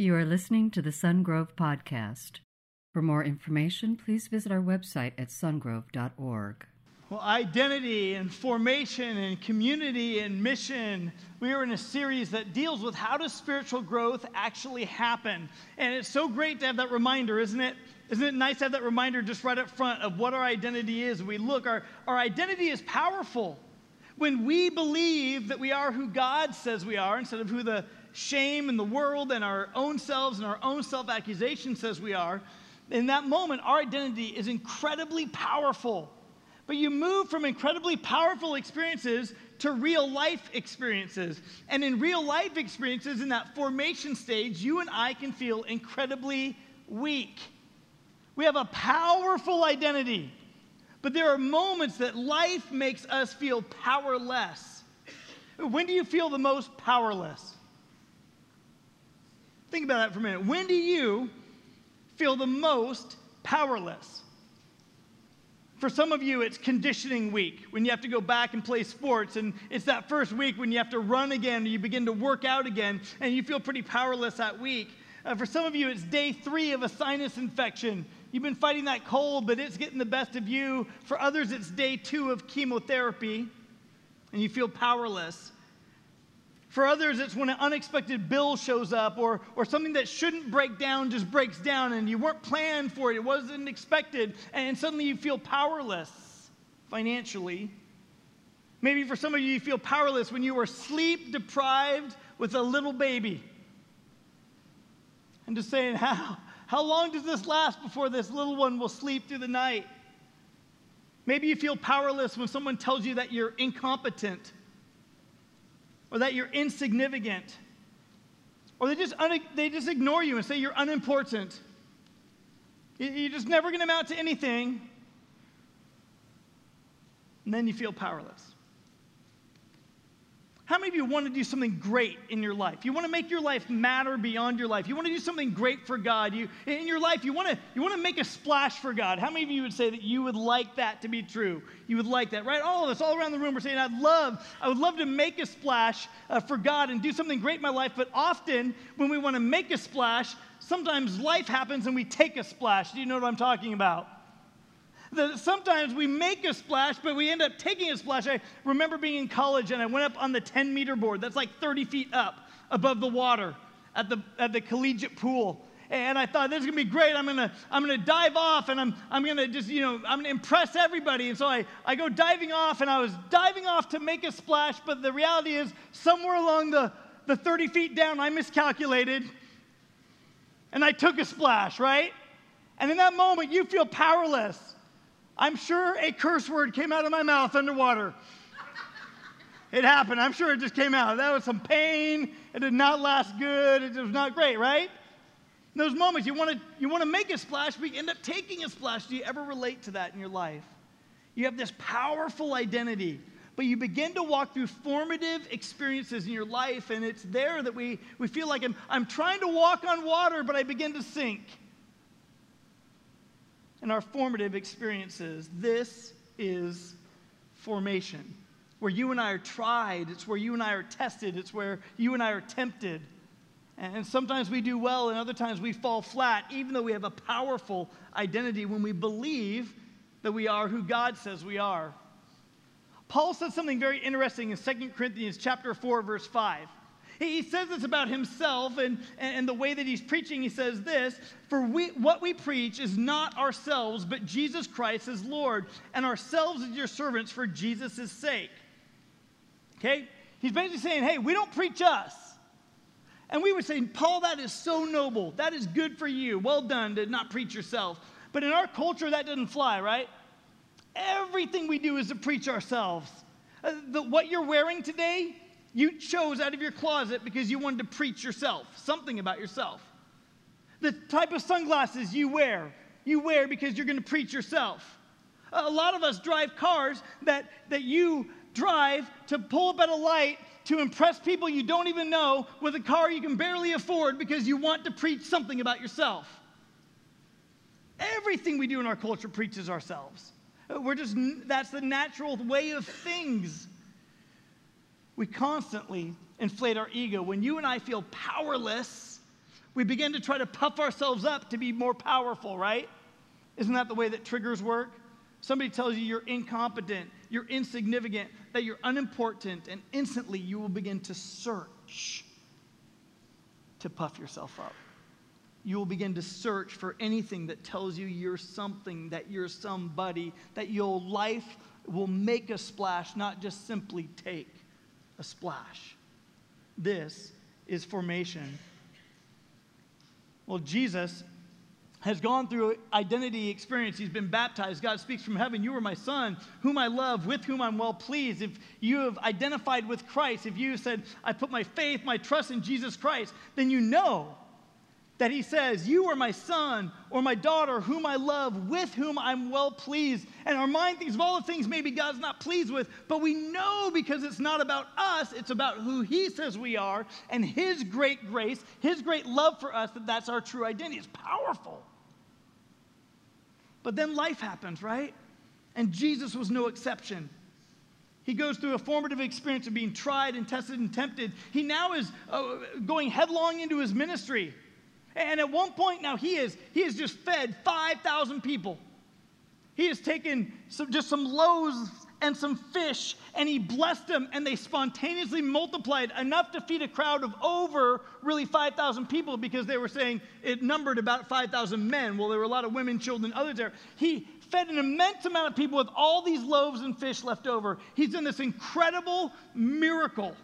You are listening to the Sungrove Podcast. For more information, please visit our website at sungrove.org. Well, identity and formation and community and mission. We are in a series that deals with how does spiritual growth actually happen. And it's so great to have that reminder, isn't it? Isn't it nice to have that reminder just right up front of what our identity is? We look, our, our identity is powerful. When we believe that we are who God says we are instead of who the shame and the world and our own selves and our own self accusation says we are, in that moment, our identity is incredibly powerful. But you move from incredibly powerful experiences to real life experiences. And in real life experiences, in that formation stage, you and I can feel incredibly weak. We have a powerful identity, but there are moments that life makes us feel powerless. When do you feel the most powerless? Think about that for a minute. When do you feel the most powerless? For some of you, it's conditioning week when you have to go back and play sports, and it's that first week when you have to run again, or you begin to work out again, and you feel pretty powerless that week. Uh, for some of you, it's day three of a sinus infection. You've been fighting that cold, but it's getting the best of you. For others, it's day two of chemotherapy, and you feel powerless. For others, it's when an unexpected bill shows up or, or something that shouldn't break down just breaks down and you weren't planned for it, it wasn't expected, and suddenly you feel powerless financially. Maybe for some of you, you feel powerless when you are sleep deprived with a little baby. And just saying, how, how long does this last before this little one will sleep through the night? Maybe you feel powerless when someone tells you that you're incompetent or that you're insignificant, or they just, un- they just ignore you and say you're unimportant. You're just never going to amount to anything. And then you feel powerless. How many of you want to do something great in your life? You want to make your life matter beyond your life. You want to do something great for God. You, in your life, you want, to, you want to make a splash for God. How many of you would say that you would like that to be true? You would like that, right? All of us, all around the room, are saying, I'd love, I would love to make a splash uh, for God and do something great in my life. But often, when we want to make a splash, sometimes life happens and we take a splash. Do you know what I'm talking about? That sometimes we make a splash, but we end up taking a splash. I remember being in college and I went up on the 10 meter board. That's like 30 feet up above the water at the, at the collegiate pool. And I thought, this is gonna be great. I'm gonna, I'm gonna dive off and I'm, I'm gonna just, you know, I'm gonna impress everybody. And so I, I go diving off and I was diving off to make a splash, but the reality is somewhere along the, the 30 feet down, I miscalculated and I took a splash, right? And in that moment, you feel powerless. I'm sure a curse word came out of my mouth underwater. It happened. I'm sure it just came out. That was some pain. It did not last good. It was not great, right? In those moments, you want to you want to make a splash, but you end up taking a splash. Do you ever relate to that in your life? You have this powerful identity, but you begin to walk through formative experiences in your life, and it's there that we, we feel like I'm, I'm trying to walk on water, but I begin to sink and our formative experiences. This is formation, where you and I are tried, it's where you and I are tested, it's where you and I are tempted. And sometimes we do well, and other times we fall flat, even though we have a powerful identity when we believe that we are who God says we are. Paul said something very interesting in 2 Corinthians chapter 4, verse 5. He says this about himself and, and the way that he's preaching. He says this For we, what we preach is not ourselves, but Jesus Christ as Lord, and ourselves as your servants for Jesus' sake. Okay? He's basically saying, Hey, we don't preach us. And we would say, Paul, that is so noble. That is good for you. Well done to not preach yourself. But in our culture, that doesn't fly, right? Everything we do is to preach ourselves. Uh, the, what you're wearing today, you chose out of your closet because you wanted to preach yourself, something about yourself. The type of sunglasses you wear, you wear because you're going to preach yourself. A lot of us drive cars that, that you drive to pull up at a light to impress people you don't even know with a car you can barely afford because you want to preach something about yourself. Everything we do in our culture preaches ourselves. We're just, that's the natural way of things. We constantly inflate our ego. When you and I feel powerless, We begin to try to puff ourselves up to be more powerful, right? Isn't that the way that triggers work? Somebody tells you you're incompetent, you're insignificant, that you're unimportant, and instantly you will begin to search to puff yourself up. You will begin to search for anything that tells you you're something, that you're somebody, that your life will make a splash, not just simply take a splash. This is formation. Well, Jesus has gone through identity experience. He's been baptized. God speaks from heaven. You are my son, whom I love, with whom I'm well pleased. If you have identified with Christ, if you said, I put my faith, my trust in Jesus Christ, then you know that he says, You are my son or my daughter, whom I love, with whom I'm well pleased. And our mind thinks of all the things maybe God's not pleased with, but we know because it's not about us, it's about who he says we are and his great grace, his great love for us, that that's our true identity. It's powerful. But then life happens, right? And Jesus was no exception. He goes through a formative experience of being tried and tested and tempted. He now is uh, going headlong into his ministry. And at one point now, he is he has just fed 5,000 people. He has taken some, just some loaves and some fish, and he blessed them, and they spontaneously multiplied enough to feed a crowd of over really 5,000 people because they were saying it numbered about 5,000 men. Well, there were a lot of women, children, others there. He fed an immense amount of people with all these loaves and fish left over. He's done this incredible miracle.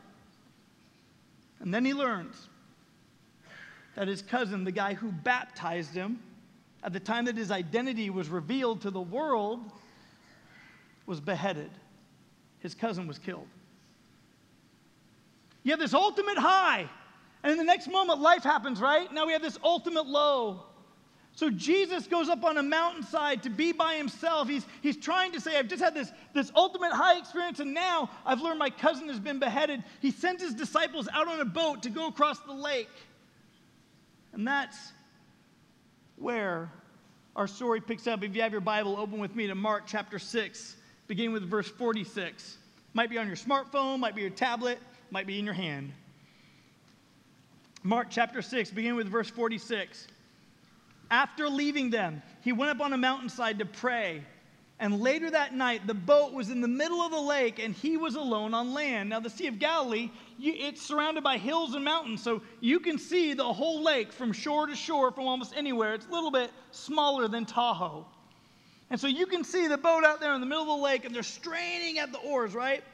And then he learns that his cousin, the guy who baptized him, at the time that his identity was revealed to the world, was beheaded. His cousin was killed. You have this ultimate high, and in the next moment, life happens, right? Now we have this ultimate low. So Jesus goes up on a mountainside to be by himself. He's, he's trying to say, I've just had this, this ultimate high experience, and now I've learned my cousin has been beheaded. He sends his disciples out on a boat to go across the lake. And that's where our story picks up. If you have your Bible, open with me to Mark chapter 6 beginning with verse 46. Might be on your smartphone, might be your tablet, might be in your hand. Mark chapter 6, beginning with verse 46. After leaving them, he went up on a mountainside to pray. And later that night, the boat was in the middle of the lake and he was alone on land. Now, the Sea of Galilee, it's surrounded by hills and mountains, so you can see the whole lake from shore to shore from almost anywhere. It's a little bit smaller than Tahoe. And so you can see the boat out there in the middle of the lake, and they're straining at the oars, right?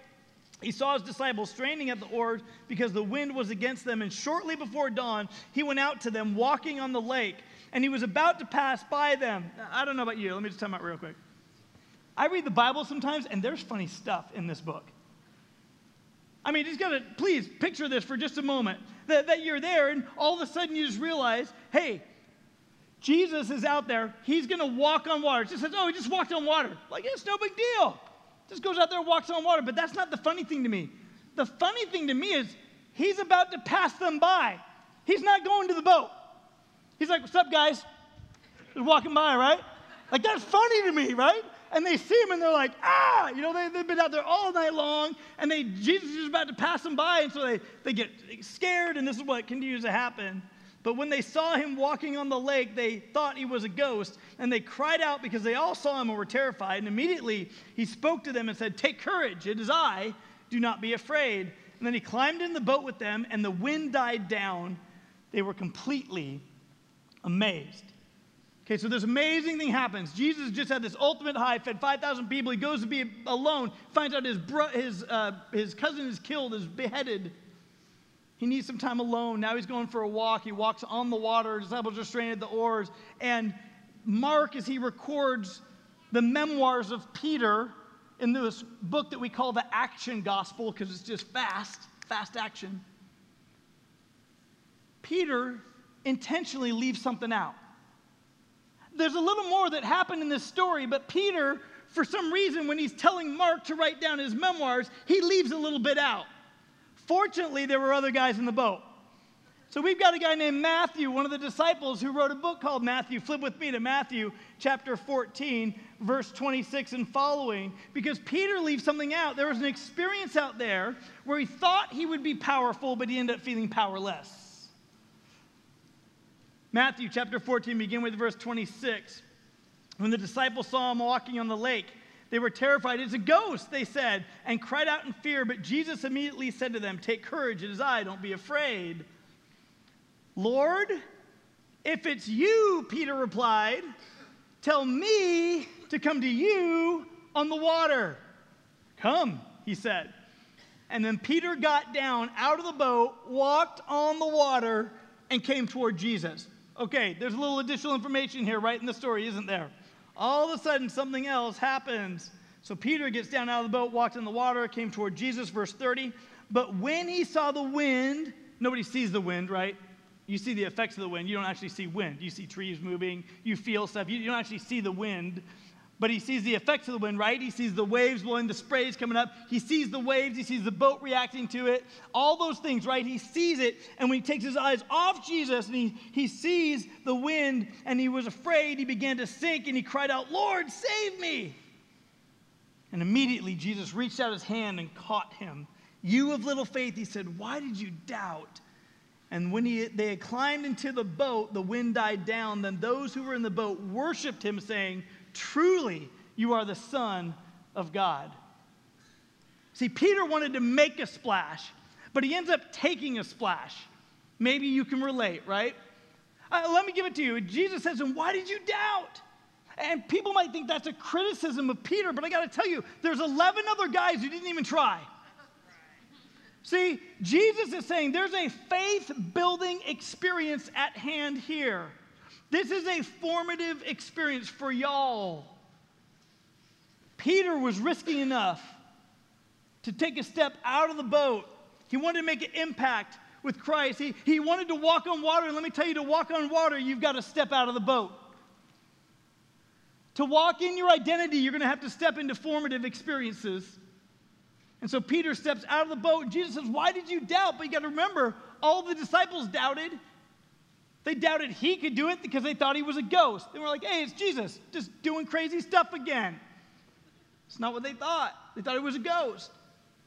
He saw his disciples straining at the oars because the wind was against them. And shortly before dawn, he went out to them walking on the lake, and he was about to pass by them. I don't know about you. Let me just time out real quick. I read the Bible sometimes, and there's funny stuff in this book. I mean, just gotta please picture this for just a moment that, that you're there, and all of a sudden you just realize, hey, Jesus is out there. He's to walk on water. It just says, oh, he just walked on water. Like, it's no big deal. Just goes out there and walks on water. But that's not the funny thing to me. The funny thing to me is he's about to pass them by. He's not going to the boat. He's like, what's up, guys? Just walking by, right? Like, that's funny to me, right? And they see him and they're like, ah, you know, they, they've been out there all night long and they, Jesus is about to pass them by. And so they, they get scared and this is what continues to happen. But when they saw him walking on the lake, they thought he was a ghost, and they cried out because they all saw him and were terrified. And immediately he spoke to them and said, Take courage, it is I, do not be afraid. And then he climbed in the boat with them, and the wind died down. They were completely amazed. Okay, so this amazing thing happens. Jesus just had this ultimate high, fed 5,000 people. He goes to be alone, finds out his, bro- his, uh, his cousin is killed, is beheaded. He needs some time alone. Now he's going for a walk. He walks on the water. Disciples are straining at the oars. And Mark, as he records the memoirs of Peter in this book that we call the Action Gospel, because it's just fast, fast action, Peter intentionally leaves something out. There's a little more that happened in this story, but Peter, for some reason, when he's telling Mark to write down his memoirs, he leaves a little bit out. Fortunately, there were other guys in the boat. So we've got a guy named Matthew, one of the disciples, who wrote a book called Matthew. Flip with me to Matthew chapter 14, verse 26 and following, because Peter leaves something out. There was an experience out there where he thought he would be powerful, but he ended up feeling powerless. Matthew chapter 14, begin with verse 26. When the disciples saw him walking on the lake, they were terrified. It's a ghost, they said, and cried out in fear. But Jesus immediately said to them, Take courage, it is I, don't be afraid. Lord, if it's you, Peter replied, tell me to come to you on the water. Come, he said. And then Peter got down out of the boat, walked on the water, and came toward Jesus. Okay, there's a little additional information here right in the story, isn't there? All of a sudden, something else happens. So Peter gets down out of the boat, walked in the water, came toward Jesus, verse 30. But when he saw the wind, nobody sees the wind, right? You see the effects of the wind. You don't actually see wind. You see trees moving, you feel stuff. You, you don't actually see the wind but he sees the effects of the wind, right? He sees the waves blowing, the sprays coming up. He sees the waves, he sees the boat reacting to it, all those things, right? He sees it, and when he takes his eyes off Jesus and he, he sees the wind and he was afraid, he began to sink and he cried out, Lord, save me. And immediately Jesus reached out his hand and caught him. You of little faith, he said, why did you doubt? And when he, they had climbed into the boat, the wind died down. Then those who were in the boat worshiped him, saying, Truly, you are the Son of God. See, Peter wanted to make a splash, but he ends up taking a splash. Maybe you can relate, right? Uh, let me give it to you. Jesus says, And why did you doubt? And people might think that's a criticism of Peter, but I got to tell you, there's 11 other guys who didn't even try. See, Jesus is saying there's a faith building experience at hand here. This is a formative experience for y'all. Peter was risky enough to take a step out of the boat. He wanted to make an impact with Christ. He, he wanted to walk on water. And let me tell you, to walk on water, you've got to step out of the boat. To walk in your identity, you're going to have to step into formative experiences. And so Peter steps out of the boat, and Jesus says, Why did you doubt? But you got to remember, all the disciples doubted. They doubted he could do it because they thought he was a ghost. They were like, hey, it's Jesus, just doing crazy stuff again. It's not what they thought. They thought it was a ghost.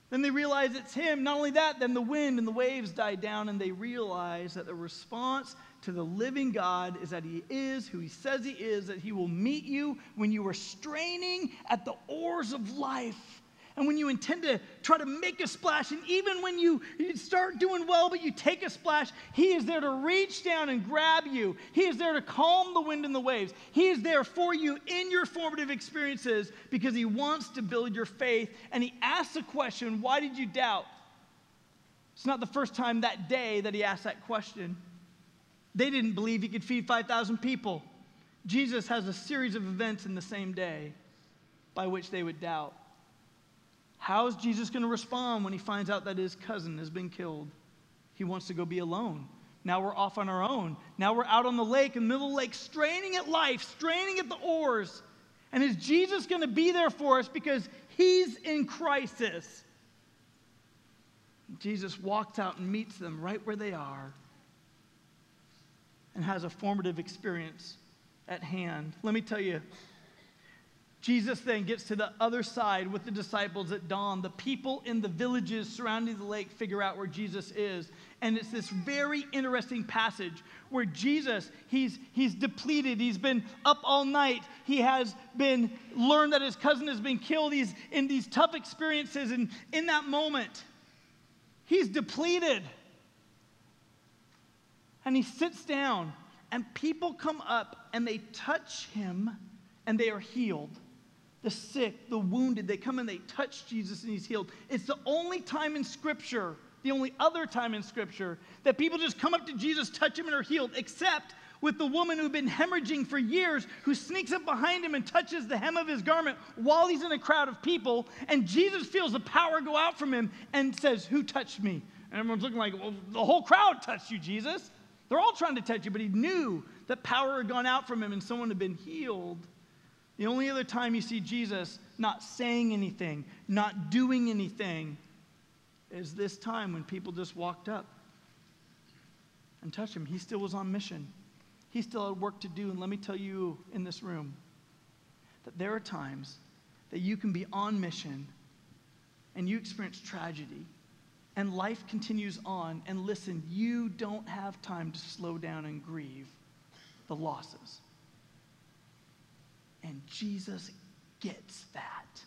Then they realized it's him. Not only that, then the wind and the waves died down, and they realized that the response to the living God is that he is who he says he is, that he will meet you when you are straining at the oars of life and when you intend to try to make a splash, and even when you, start doing well, but you take a splash, He is there to reach down and grab you. He is there to calm the wind and the waves. He is there for you in your formative experiences because He wants to build your faith. And He asks the question, Why did you doubt? It's not the first time that day that He asked that question. They didn't believe He could feed 5,000 people. Jesus has a series of events in the same day by which they would doubt. How is Jesus going to respond when he finds out that his cousin has been killed? He wants to go be alone. Now we're off on our own. Now we're out on the lake, in the middle of the lake, straining at life, straining at the oars. And is Jesus going to be there for us because he's in crisis? Jesus walks out and meets them right where they are and has a formative experience at hand. Let me tell you, Jesus then gets to the other side with the disciples at dawn. The people in the villages surrounding the lake figure out where Jesus is. And it's this very interesting passage where Jesus, he's, he's depleted. He's been up all night. He has been learned that his cousin has been killed. He's in these tough experiences. And in that moment, he's depleted. And he sits down, and people come up and they touch him, and they are healed the sick, the wounded. They come and they touch Jesus and he's healed. It's the only time in Scripture, the only other time in Scripture, that people just come up to Jesus, touch him, and are healed, except with the woman who'd been hemorrhaging for years, who sneaks up behind him and touches the hem of his garment while he's in a crowd of people. And Jesus feels the power go out from him and says, Who touched me? And everyone's looking like, Well, the whole crowd touched you, Jesus. They're all trying to touch you, but he knew that power had gone out from him and someone had been healed. The only other time you see Jesus not saying anything, not doing anything, is this time when people just walked up and touched him. He still was on mission, he still had work to do. And let me tell you in this room that there are times that you can be on mission and you experience tragedy and life continues on. And listen, you don't have time to slow down and grieve. the losses. And Jesus gets that.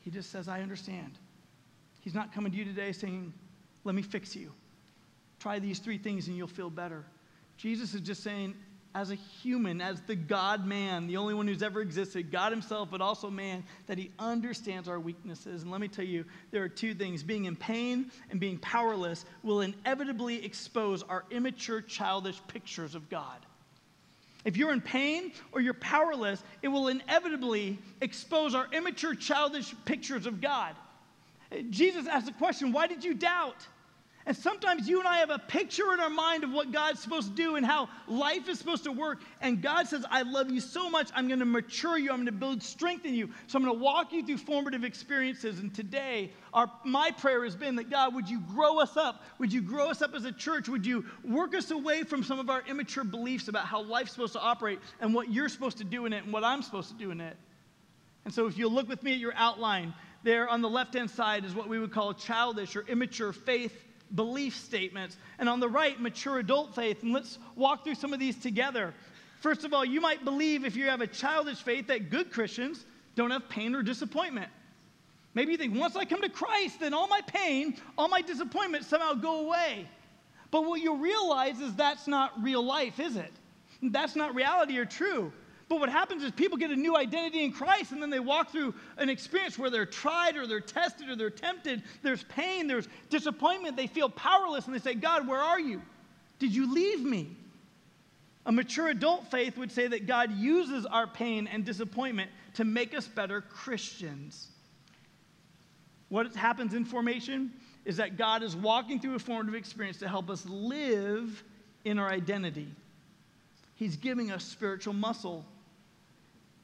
He just says, I understand. He's not coming to you today saying, Let me fix you. Try these three things and you'll feel better. Jesus is just saying, as a human, as the God man, the only one who's ever existed, God Himself, but also man, that He understands our weaknesses. And let me tell you, there are two things being in pain and being powerless will inevitably expose our immature, childish pictures of God. If you're in pain or you're powerless, it will inevitably expose our immature, childish pictures of God. Jesus asked the question, Why did you doubt? And sometimes you and I have a picture in our mind of what God's supposed to do and how life is supposed to work. And God says, I love you so much, I'm going to mature you, I'm going to build strength in you. So I'm going to walk you through formative experiences. And today, our, my prayer has been that God, would you grow us up? Would you grow us up as a church? Would you work us away from some of our immature beliefs about how life's supposed to operate and what you're supposed to do in it and what I'm supposed to do in it? And so if you'll look with me at your outline, there on the left hand side is what we would call childish or immature faith belief statements. And on the right, mature adult faith. And let's walk through some of these together. First of all, you might believe if you have a childish faith that good Christians don't have pain or disappointment. Maybe you think, once I come to Christ, then all my pain, all my disappointment somehow go away. But what you realize is that's not real life, is it? That's not reality or true. But what happens is people get a new identity in Christ and then they walk through an experience where they're tried or they're tested or they're tempted. There's pain, there's disappointment. They feel powerless and they say, God, where are you? Did you leave me? A mature adult faith would say that God uses our pain and disappointment to make us better Christians. What happens in formation is that God is walking through a formative experience to help us live in our identity. He's giving us spiritual muscle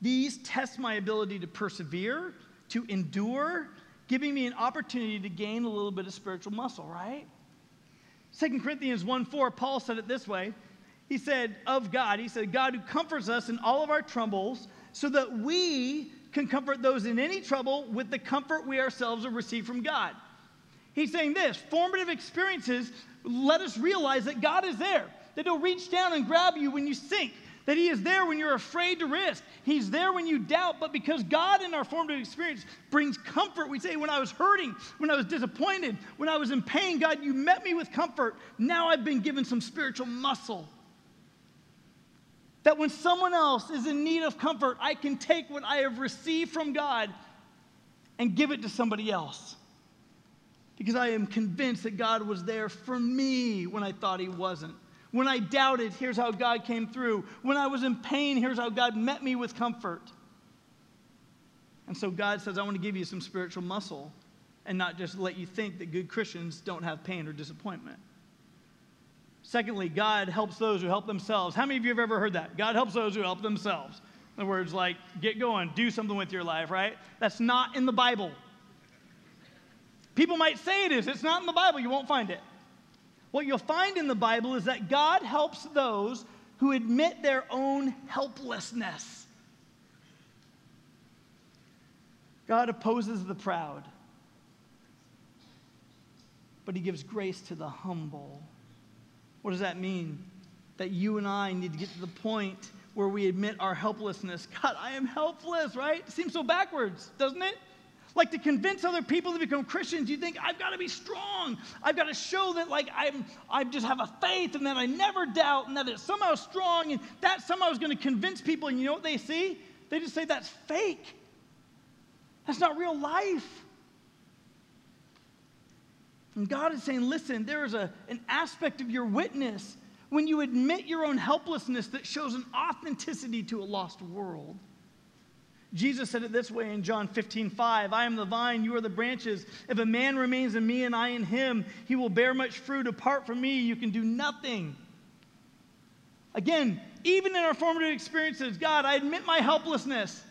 these test my ability to persevere, to endure, giving me an opportunity to gain a little bit of spiritual muscle, right? 2 Corinthians 1 4, Paul said it this way. He said, of God, he said, God who comforts us in all of our troubles, so that we can comfort those in any trouble with the comfort we ourselves have received from God. He's saying this formative experiences let us realize that God is there, that He'll reach down and grab you when you sink, that He is there when you're afraid to risk. He's there when you doubt, but because God in our formative experience brings comfort, we say, when I was hurting, when I was disappointed, when I was in pain, God, you met me with comfort. Now I've been given some spiritual muscle. That when someone else is in need of comfort, I can take what I have received from God and give it to somebody else. Because I am convinced that God was there for me when I thought He wasn't. When I doubted, here's how God came through. When I was in pain, here's how God met me with comfort. And so God says, I want to give you some spiritual muscle and not just let you think that good Christians don't have pain or disappointment. Secondly, God helps those who help themselves. How many of you have ever heard that? God helps those who help themselves. In other words, like, get going, do something with your life, right? That's not in the Bible. People might say it is, it's not in the Bible, you won't find it. What you'll find in the Bible is that God helps those who admit their own helplessness. God opposes the proud, but He gives grace to the humble. What does that mean? That you and I need to get to the point where we admit our helplessness. God, I am helpless, right? Seems so backwards, doesn't it? Like to convince other people to become Christians, you think, I've got to be strong. I've got to show that like I'm I just have a faith and that I never doubt and that it's somehow strong and that somehow is going to convince people. And you know what they see? They just say that's fake. That's not real life. And God is saying, listen, there is a, an aspect of your witness when you admit your own helplessness that shows an authenticity to a lost world. Jesus said it this way in John 15, 5. I am the vine, you are the branches. If a man remains in me and I in him, he will bear much fruit. Apart from me, you can do nothing. Again, even in our formative experiences, God, I admit my helplessness.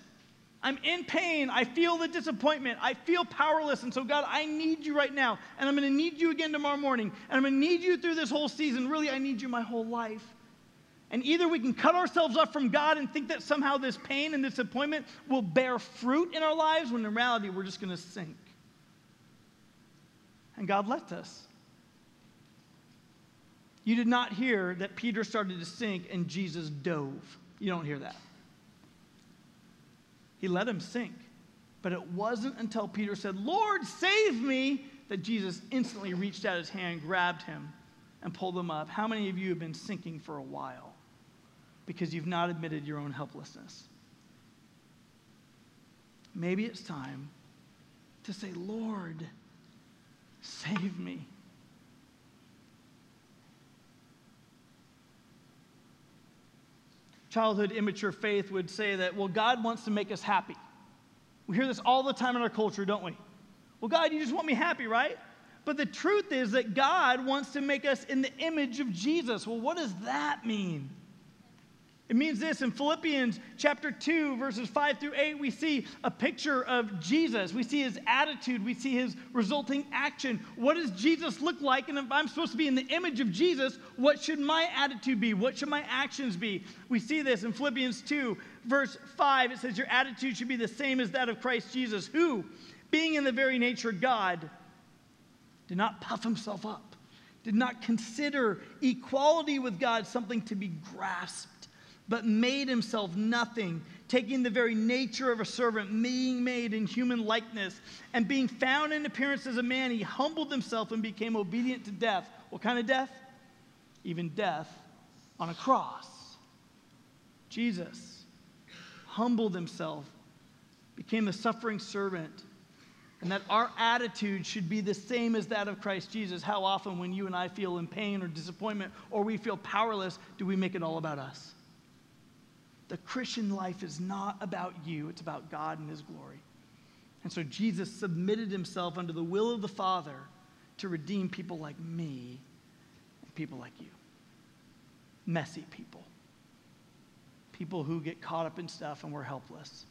I'm in pain. I feel the disappointment. I feel powerless. And so, God, I need you right now. And I'm going to need you again tomorrow morning. And I'm going to need you through this whole season. Really, I need you my whole life. And either we can cut ourselves off from God and think that somehow this pain and disappointment will bear fruit in our lives, when in reality, we're just going to sink. And God lets us. You did not hear that Peter started to sink and Jesus dove. You don't hear that. He let him sink. But it wasn't until Peter said, Lord, save me, that Jesus instantly reached out his hand, grabbed him, and pulled him up. How many of you have been sinking for a while because you've not admitted your own helplessness? Maybe it's time to say, Lord, save me. Childhood immature faith would say that, well, God wants to make us happy. We hear this all the time in our culture, don't we? Well, God, you just want me happy, right? But the truth is that God wants to make us in the image of Jesus. Well, what does that mean? It means this in Philippians chapter 2, verses 5 through 8, we see a picture of Jesus. We see his attitude, we see his resulting action. What does Jesus look like? And if I'm supposed to be in the image of Jesus, what should my attitude be? What should my actions be? We see this in Philippians 2, verse 5. It says, Your attitude should be the same as that of Christ Jesus, who, being in the very nature of God, did not puff himself up, did not consider equality with God something to be grasped but made himself nothing, taking the very nature of a servant, being made in human likeness, and being found in appearance as a man, he humbled himself and became obedient to death. What kind of death? Even death on a cross. Jesus humbled himself, became a suffering servant, and that our attitude should be the same as that of Christ Jesus. How often, when you and I feel in pain or disappointment or we feel powerless, do we make it all about us? The Christian life is not about you, it's about God and His glory. And so Jesus submitted himself under the will of the Father to redeem people like me and people like you. Messy people. People who get caught up in stuff and we're helpless.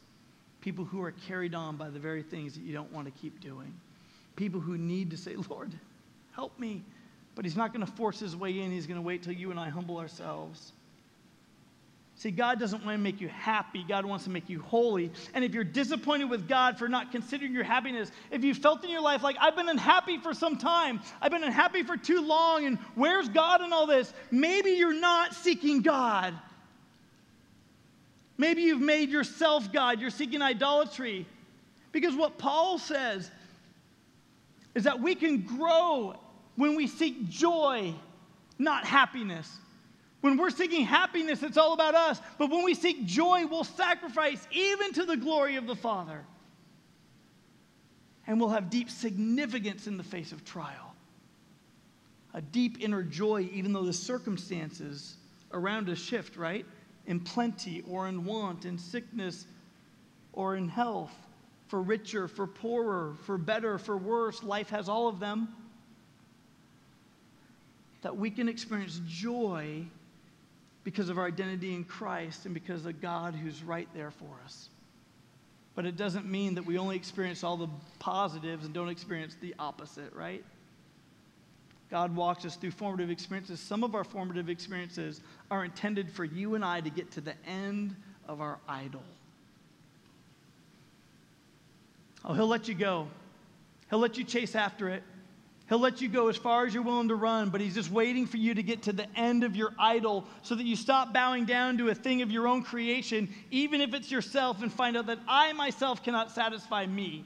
People who are carried on by the very things that you don't want to keep doing. People who need to say, Lord, help me. But He's not going to force His way in, He's going to wait till you and I humble ourselves. See, God doesn't want to make you happy. God wants to make you holy. And if you're disappointed with God for not considering your happiness, if you felt in your life like, I've been unhappy for some time, I've been unhappy for too long, and where's God in all this? Maybe you're not seeking God. Maybe you've made yourself God. You're seeking idolatry. Because what Paul says is that we can grow when we seek joy, not happiness. When we're seeking happiness, it's all about us. But when we seek joy, we'll sacrifice even to the glory of the Father. And we'll have deep significance in the face of trial. A deep inner joy, even though the circumstances around us shift, right? In plenty or in want, in sickness or in health, for richer, for poorer, for better, for worse. Life has all of them. That we can experience joy because of our identity in Christ and because of God who's right there for us. But it doesn't mean that we only experience all the positives and don't experience the opposite, right? God walks us through formative experiences. Some of our formative experiences are intended for you and I to get to the end of our idol. Oh, He'll let you go, He'll let you chase after it. He'll let you go as far as you're willing to run, but he's just waiting for you to get to the end of your idol so that you stop bowing down to a thing of your own creation, even if it's yourself, and find out that I myself cannot satisfy me.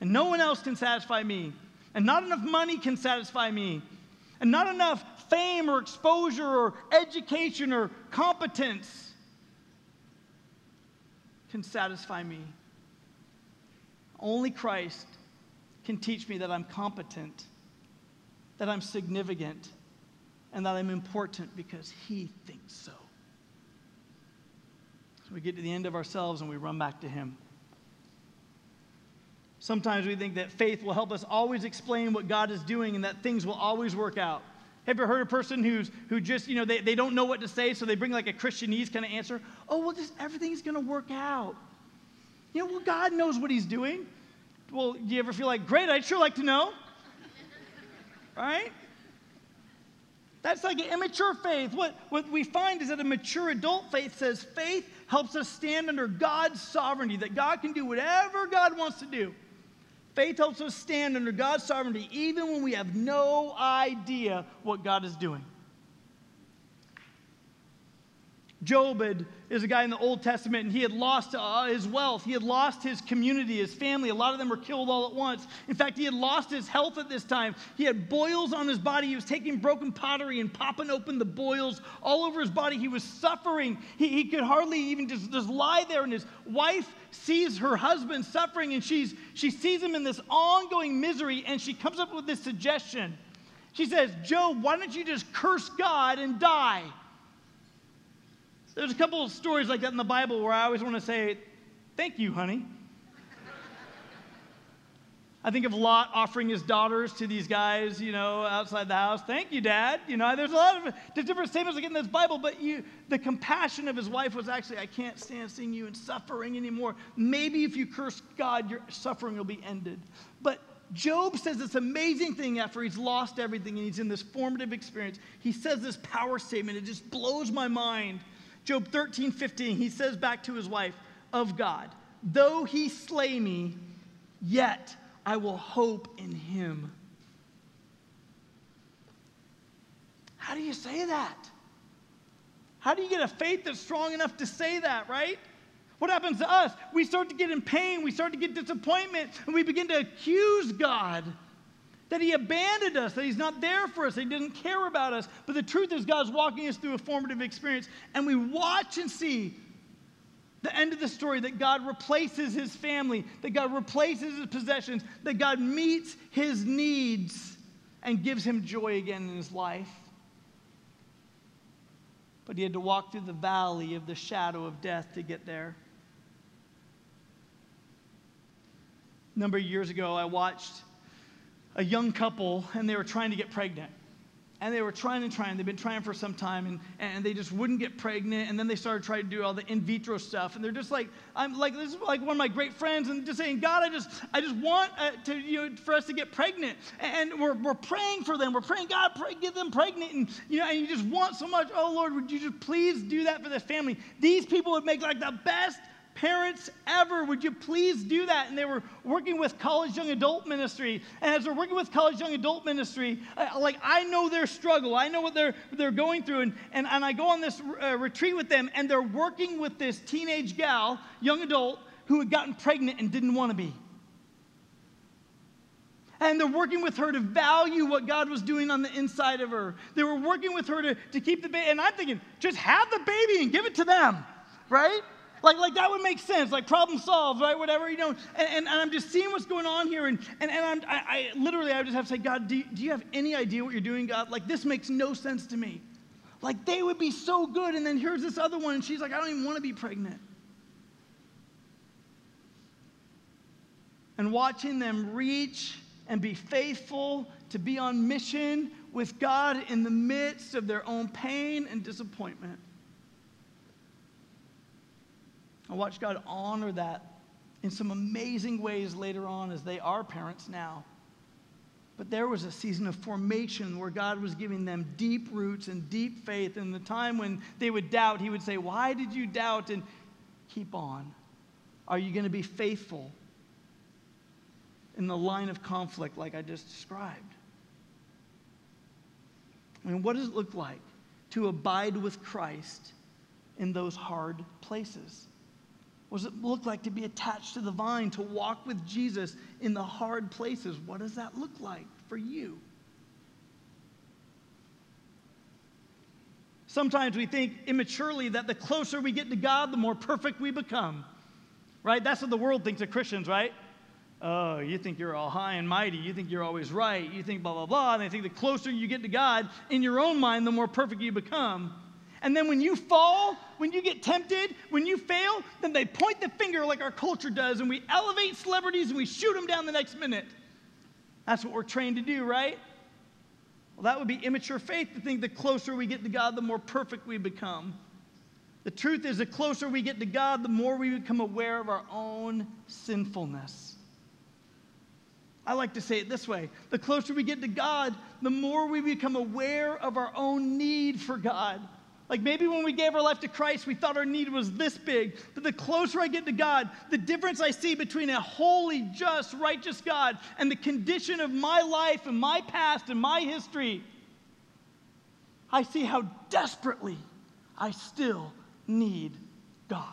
And no one else can satisfy me. And not enough money can satisfy me. And not enough fame or exposure or education or competence can satisfy me. Only Christ can teach me that I'm competent, that I'm significant, and that I'm important because He thinks so. So we get to the end of ourselves and we run back to Him. Sometimes we think that faith will help us always explain what God is doing and that things will always work out. Have you ever heard a person who's who just, you know, they, they don't know what to say, so they bring like a Christianese kind of answer? Oh, well, just everything's gonna work out. You know, well, God knows what He's doing. Well, do you ever feel like, great, I'd sure like to know? right? That's like an immature faith. What, what we find is that a mature adult faith says faith helps us stand under God's sovereignty, that God can do whatever God wants to do. Faith helps us stand under God's sovereignty even when we have no idea what God is doing. Job had, is a guy in the Old Testament, and he had lost uh, his wealth. He had lost his community, his family. A lot of them were killed all at once. In fact, he had lost his health at this time. He had boils on his body. He was taking broken pottery and popping open the boils all over his body. He was suffering. He, he could hardly even just, just lie there. And his wife sees her husband suffering, and she's, she sees him in this ongoing misery, and she comes up with this suggestion. She says, Job, why don't you just curse God and die? There's a couple of stories like that in the Bible where I always want to say, Thank you, honey. I think of Lot offering his daughters to these guys, you know, outside the house. Thank you, Dad. You know, there's a lot of different statements like in this Bible, but you, the compassion of his wife was actually, I can't stand seeing you in suffering anymore. Maybe if you curse God, your suffering will be ended. But Job says this amazing thing after he's lost everything and he's in this formative experience. He says this power statement. It just blows my mind. Job 13, 15, he says back to his wife, Of God, though he slay me, yet I will hope in him. How do you say that? How do you get a faith that's strong enough to say that, right? What happens to us? We start to get in pain, we start to get disappointment, and we begin to accuse God that He abandoned us, that He's not there for us, that He didn't care about us. But the truth is, God's walking us through a formative experience, and we watch and see the end of the story that God replaces His family, that God replaces His possessions, that God meets His needs and gives Him joy again in His life. But He had to walk through the valley of the shadow of death to get there. A number of years ago, I watched a young couple and they were trying to get pregnant. And they were trying and trying. They've been trying for some time and, and they just wouldn't get pregnant. And then they started trying to do all the in vitro stuff. And they're just like, I'm like, this is like one of my great friends and just saying, God, I just, I just want uh, to, you know, for us to get pregnant. And we're, we're praying for them. We're praying, God, pray, get them pregnant. And, you know, and you just want so much. Oh, Lord, would you just please do that for this family? These people would make like the best parents ever, would you please do that? And they were working with college young adult ministry. And as they're working with college young adult ministry, uh, like I know their struggle, I know what they're, they're going through. And, and, and I go on this uh, retreat with them, and they're working with this teenage gal, young adult, who had gotten pregnant and didn't want to be. And they're working with her to value what God was doing on the inside of her. They were working with her to, to keep the baby. And I'm thinking, just have the baby and give it to them, right? Like, like that would make sense, like problem solved, right? Whatever, you know. And, and, and I'm just seeing what's going on here. And, and, and I'm, I, I literally, I just have to say, God, do, do you have any idea what you're doing, God? Like, this makes no sense to me. Like, they would be so good. And then here's this other one, and she's like, I don't even want to be pregnant. And watching them reach and be faithful to be on mission with God in the midst of their own pain and disappointment. I watched God honor that in some amazing ways later on as they are parents now. But there was a season of formation where God was giving them deep roots and deep faith. And the time when they would doubt, He would say, Why did you doubt? And keep on. Are you going to be faithful in the line of conflict like I just described? I mean, what does it look like to abide with Christ in those hard places? What does it look like to be attached to the vine, to walk with Jesus in the hard places? What does that look like for you? Sometimes we think immaturely that the closer we get to God, the more perfect we become. Right? That's what the world thinks of Christians, right? Oh, you think you're all high and mighty. You think you're always right. You think blah, blah, blah. And they think the closer you get to God, in your own mind, the more perfect you become. And then when you fall, when you get tempted, when you fail, then they point the finger like our culture does, and we elevate celebrities and we shoot them down the next minute. That's what we're trained to do, right? Well, that would be immature faith to think the closer we get to God, the more perfect we become. The truth is, the closer we get to God, the more we become aware of our own sinfulness. I like to say it this way the closer we get to God, the more we become aware of our own need for God Like maybe when we gave our life to Christ, we thought our need was this big. But the closer I get to God, the difference I see between a holy, just, righteous God and the condition of my life and my past and my history, I see how desperately I still need God.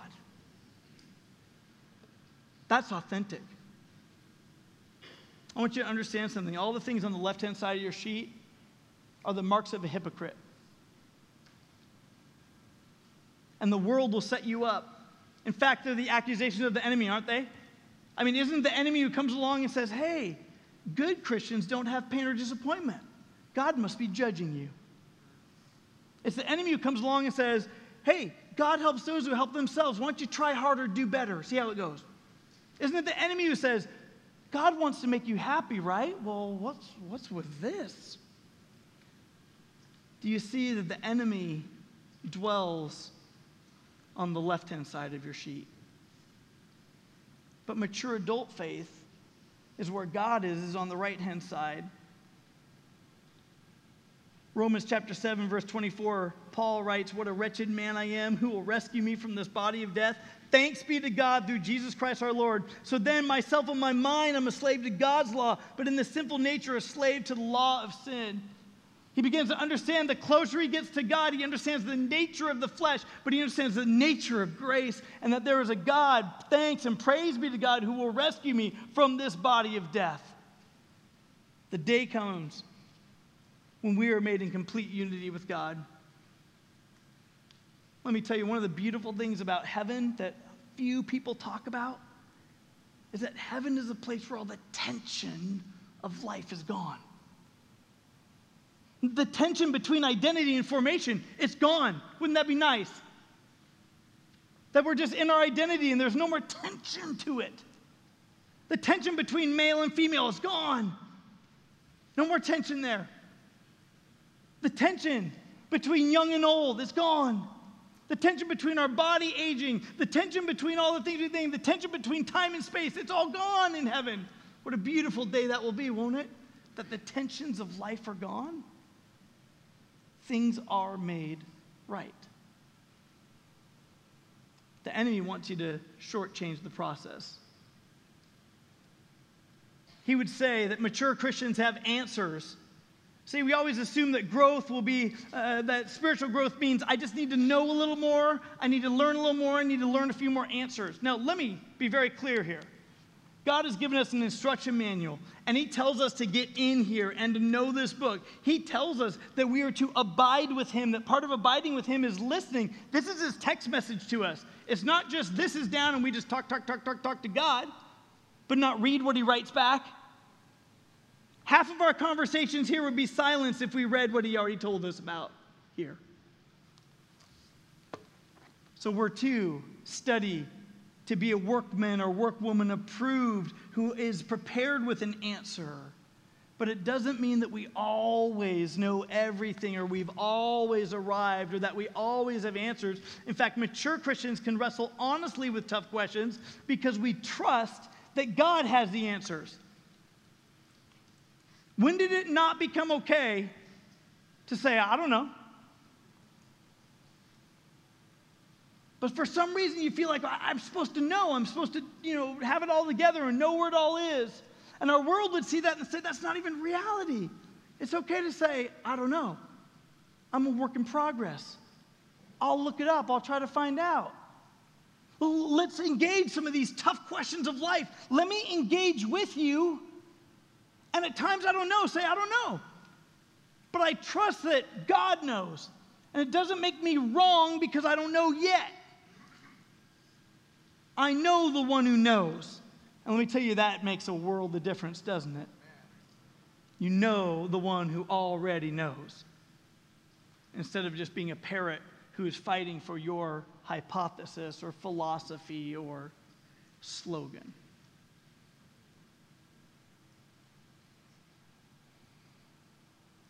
That's authentic. I want you to understand something. All the things on the left hand side of your sheet are the marks of a hypocrite. And the world will set you up. In fact, they're the accusations of the enemy, aren't they? I mean, isn't the enemy who comes along and says, hey, good Christians don't have pain or disappointment? God must be judging you. It's the enemy who comes along and says, hey, God helps those who help themselves. Why don't you try harder, do better, see how it goes? Isn't it the enemy who says, God wants to make you happy, right? Well, what's, what's with this? Do you see that the enemy dwells on the left hand side of your sheet. But mature adult faith is where God is, is on the right hand side. Romans chapter 7, verse 24, Paul writes, What a wretched man I am. Who will rescue me from this body of death? Thanks be to God through Jesus Christ our Lord. So then, myself and my mind, I'm a slave to God's law, but in the sinful nature, a slave to the law of sin. He begins to understand the closer he gets to God, he understands the nature of the flesh, but he understands the nature of grace and that there is a God, thanks and praise be to God, who will rescue me from this body of death. The day comes when we are made in complete unity with God. Let me tell you, one of the beautiful things about heaven that few people talk about is that heaven is a place where all the tension of life is gone. The tension between identity and formation, it's gone. Wouldn't that be nice? That we're just in our identity and there's no more tension to it. The tension between male and female is gone. No more tension there. The tension between young and old is gone. The tension between our body aging, the tension between all the things we think, the tension between time and space, it's all gone in heaven. What a beautiful day that will be, won't it? That the tensions of life are gone things are made right. The enemy wants you to shortchange the process. He would say that mature Christians have answers. See, we always assume that growth will be, uh, that spiritual growth means I just need to know a little more, I need to learn a little more, I need to learn a few more answers. Now, let me be very clear here. God has given us an instruction manual, and He tells us to get in here and to know this book. He tells us that we are to abide with Him, that part of abiding with Him is listening. This is His text message to us. It's not just this is down and we just talk, talk, talk, talk, talk to God, but not read what He writes back. Half of our conversations here would be silence if we read what He already told us about here. So we're to study to be a workman or workwoman approved who is prepared with an answer. But it doesn't mean that we always know everything or we've always arrived or that we always have answers. In fact, mature Christians can wrestle honestly with tough questions because we trust that God has the answers. When did it not become okay to say, I don't know? But for some reason, you feel like I'm supposed to know. I'm supposed to, you know, have it all together and know where it all is. And our world would see that and say, that's not even reality. It's okay to say, I don't know. I'm a work in progress. I'll look it up. I'll try to find out. Let's engage some of these tough questions of life. Let me engage with you. And at times I don't know. Say, I don't know. But I trust that God knows. And it doesn't make me wrong because I don't know yet. I know the one who knows. And let me tell you, that makes a world of difference, doesn't it? You know the one who already knows. Instead of just being a parrot who is fighting for your hypothesis or philosophy or slogan.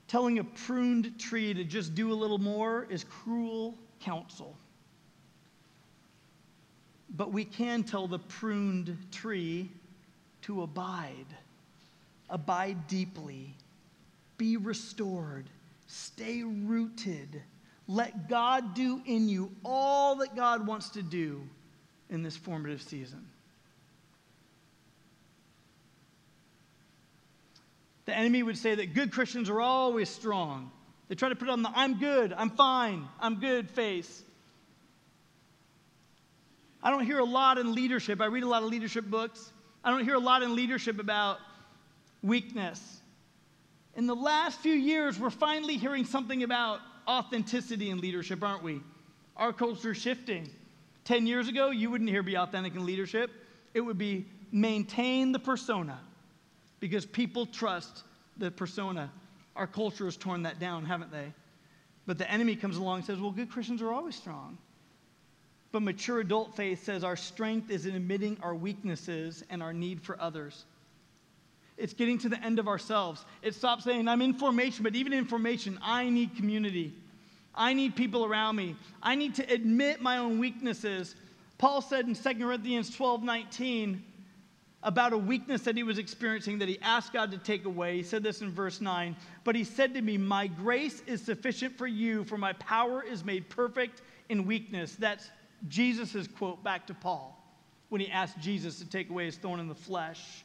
Telling a pruned tree to just do a little more is cruel counsel. But we can tell the pruned tree to abide, abide deeply, be restored, stay rooted, Let God do in you all that God wants to do in this formative season. The enemy would say that good Christians are always strong. They try to put on the I'm good, I'm fine, I'm good face. I don't hear a lot in leadership. I read a lot of leadership books. I don't hear a lot in leadership about weakness. In the last few years, we're finally hearing something about authenticity in leadership, aren't we? Our culture is shifting. 10 years ago, you wouldn't hear be authentic in leadership. It would be maintain the persona because people trust the persona. Our culture has torn that down, haven't they? But the enemy comes along and says, well, good Christians are always strong. But mature adult faith says our strength is in admitting our weaknesses and our need for others. It's getting to the end of ourselves. It stops saying, I'm in formation, but even in formation, I need community. I need people around me. I need to admit my own weaknesses. Paul said in 2 Corinthians 12 19 about a weakness that he was experiencing that he asked God to take away. He said this in verse 9. But he said to me, My grace is sufficient for you, for my power is made perfect in weakness. That's Jesus' quote back to Paul when he asked Jesus to take away his thorn in the flesh.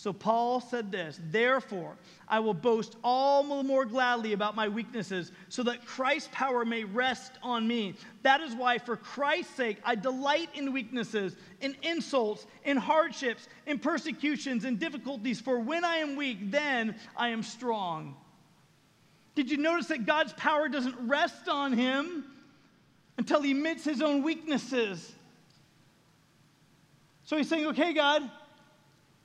So Paul said this Therefore, I will boast all the more gladly about my weaknesses, so that Christ's power may rest on me. That is why, for Christ's sake, I delight in weaknesses, in insults, in hardships, in persecutions, in difficulties. For when I am weak, then I am strong. Did you notice that God's power doesn't rest on him until he admits his own weaknesses? So he's saying, Okay, God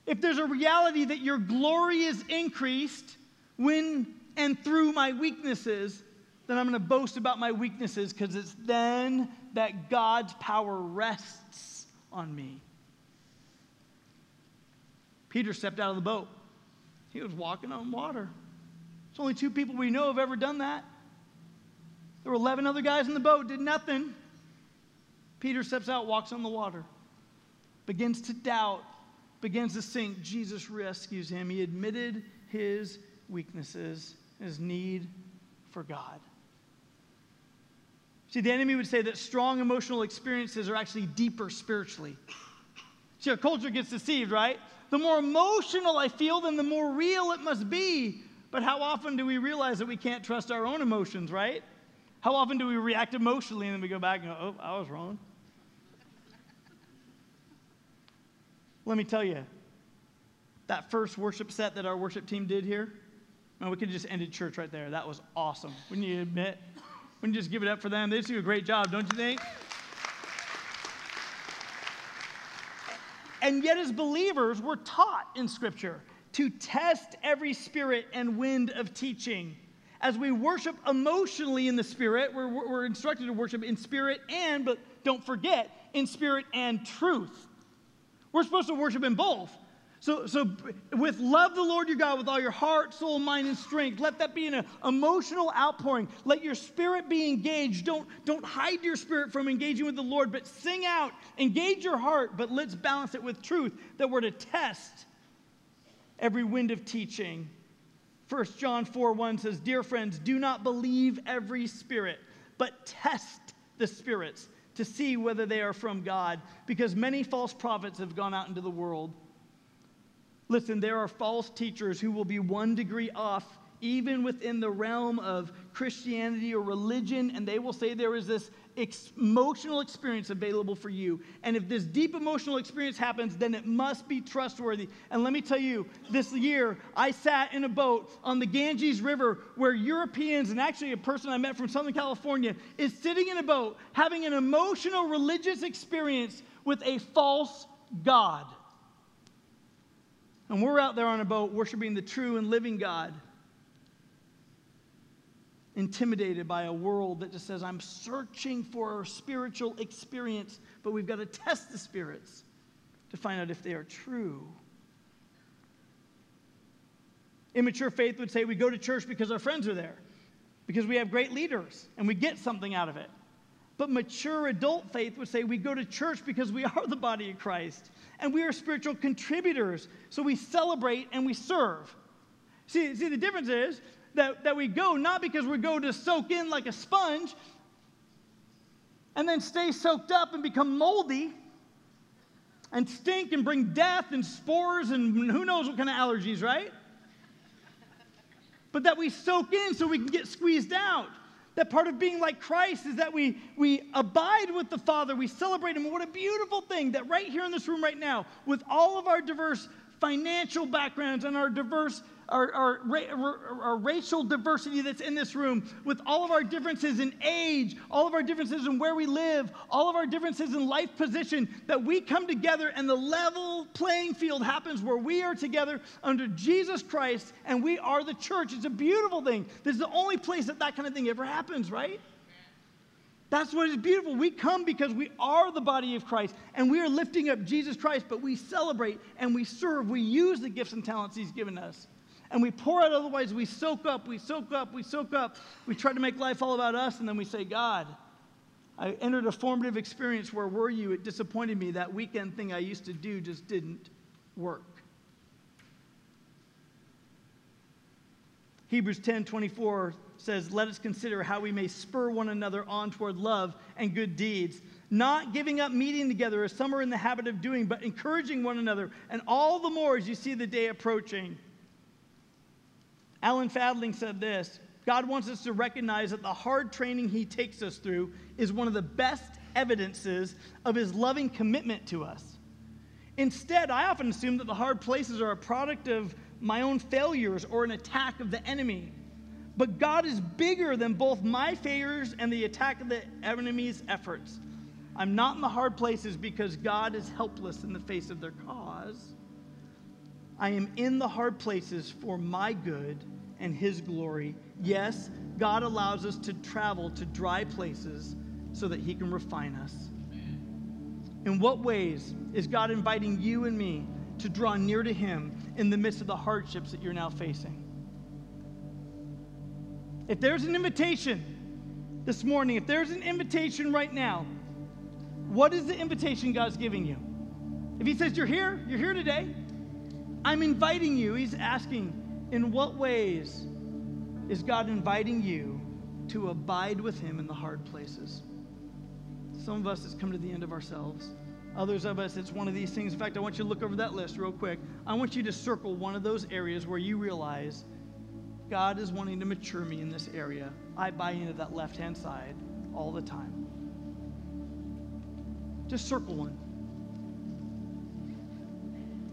if there's a reality that your glory is increased when and through my weaknesses, then I'm going to boast about my weaknesses because it's then that God's power rests on me. Peter stepped out of the boat. He was walking on water. It's only two people we know have ever done that. There were 11 other guys in the boat, did nothing. Peter steps out, walks on the water, begins to doubt begins to sink, Jesus rescues him. He admitted his weaknesses, his need for God. See, the enemy would say that strong emotional experiences are actually deeper spiritually. See, our culture gets deceived, right? The more emotional I feel, then the more real it must be. But how often do we realize that we can't trust our own emotions, right? How often do we react emotionally and then we go back and go, oh, I was wrong? Let me tell you, that first worship set that our worship team did here, man, we could have just ended church right there. That was awesome. Wouldn't you admit? Wouldn't you just give it up for them? They just do a great job, don't you think? And yet, as believers, we're taught in Scripture to test every spirit and wind of teaching. As we worship emotionally in the Spirit, we're, we're instructed to worship in spirit and, but don't forget, in spirit and truth. We're supposed to worship in both. So, so with love the Lord your God with all your heart, soul, mind, and strength. Let that be an emotional outpouring. Let your spirit be engaged. Don't, don't hide your spirit from engaging with the Lord, but sing out. Engage your heart, but let's balance it with truth that we're to test every wind of teaching. 1 John 4 1 says, Dear friends, do not believe every spirit, but test the spirits to see whether they are from God, because many false prophets have gone out into the world. Listen, there are false teachers who will be one degree off, even within the realm of Christianity or religion, and they will say there is this emotional experience available for you. And if this deep emotional experience happens, then it must be trustworthy. And let me tell you, this year I sat in a boat on the Ganges River where Europeans, and actually a person I met from Southern California, is sitting in a boat having an emotional religious experience with a false God. And we're out there on a boat worshiping the true and living God intimidated by a world that just says, I'm searching for a spiritual experience, but we've got to test the spirits to find out if they are true. Immature faith would say we go to church because our friends are there, because we have great leaders and we get something out of it. But mature adult faith would say we go to church because we are the body of Christ and we are spiritual contributors. So we celebrate and we serve. See, see the difference is that, that we go, not because we go to soak in like a sponge and then stay soaked up and become moldy and stink and bring death and spores and who knows what kind of allergies, right? But that we soak in so we can get squeezed out. That part of being like Christ is that we, we abide with the Father, we celebrate Him. What a beautiful thing that right here in this room right now, with all of our diverse financial backgrounds and our diverse our, our, our, racial diversity that's in this room, with all of our differences in age, all of our differences in where we live, all of our differences in life position, that we come together and the level playing field happens where we are together under Jesus Christ and we are the church. It's a beautiful thing. This is the only place that that kind of thing ever happens, right? That's what is beautiful. We come because we are the body of Christ and we are lifting up Jesus Christ, but we celebrate and we serve. We use the gifts and talents He's given us and we pour out otherwise we soak up we soak up we soak up. We try to make life all about us and then we say god i entered a formative experience where were you? It disappointed me. That weekend thing i used to do just didn't work. Hebrews 10 24 says let us consider how we may spur one another on toward love and good deeds not giving up meeting together as some are in the habit of doing but encouraging one another. And all the more as you see the day approaching Alan Fadling said this God wants us to recognize that the hard training he takes us through is one of the best evidences of his loving commitment to us. Instead, I often assume that the hard places are a product of my own failures or an attack of the enemy. But God is bigger than both my failures and the attack of the enemy's efforts. I'm not in the hard places because God is helpless in the face of their cause. I am in the hard places for my good and His glory. Yes, God allows us to travel to dry places so that He can refine us. In what ways is God inviting you and me to draw near to Him in the midst of the hardships that you're now facing? If there's an invitation this morning, if there's an invitation right now, what is the invitation God's giving you? If He says, You're here, you're here today, I'm inviting you. He's asking, in what ways is God inviting you to abide with Him in the hard places? Some of us, it's come to the end of ourselves. Others of us, it's one of these things. In fact, I want you to look over that list real quick. I want you to circle one of those areas where you realize God is wanting to mature me in this area. I buy into that left hand side all the time. Just circle one.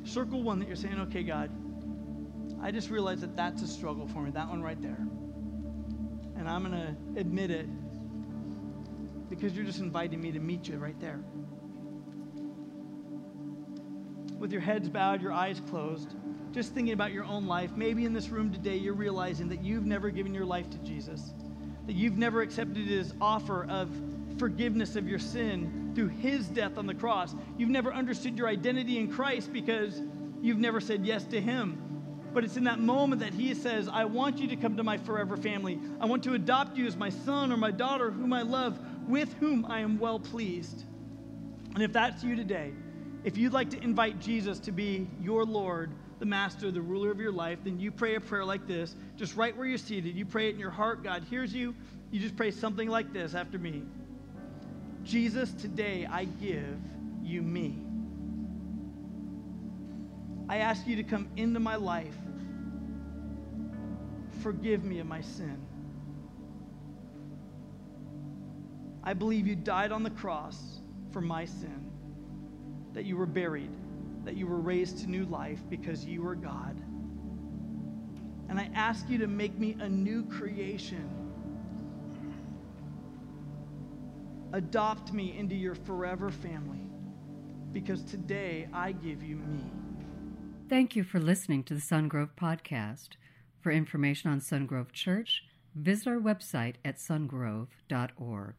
Circle one that you're saying, okay, God, I just realized that that's a struggle for me, that one right there. And I'm going to admit it because you're just inviting me to meet you right there. With your heads bowed, your eyes closed, just thinking about your own life. Maybe in this room today, you're realizing that you've never given your life to Jesus, that you've never accepted his offer of forgiveness of your sin through his death on the cross. You've never understood your identity in Christ because you've never said yes to him. But it's in that moment that he says, I want you to come to my forever family. I want to adopt you as my son or my daughter, whom I love, with whom I am well pleased. And if that's you today, if you'd like to invite Jesus to be your Lord, the master, the ruler of your life, then you pray a prayer like this, just right where you're seated. You pray it in your heart. God hears you. You just pray something like this after me Jesus, today I give you me. I ask you to come into my life. Forgive me of my sin. I believe you died on the cross for my sin, that you were buried, that you were raised to new life because you are God. And I ask you to make me a new creation Adopt me into your forever family because today I give you me. Thank you for listening to the Sungrove Podcast. For information on Sungrove Church, visit our website at sungrove.org.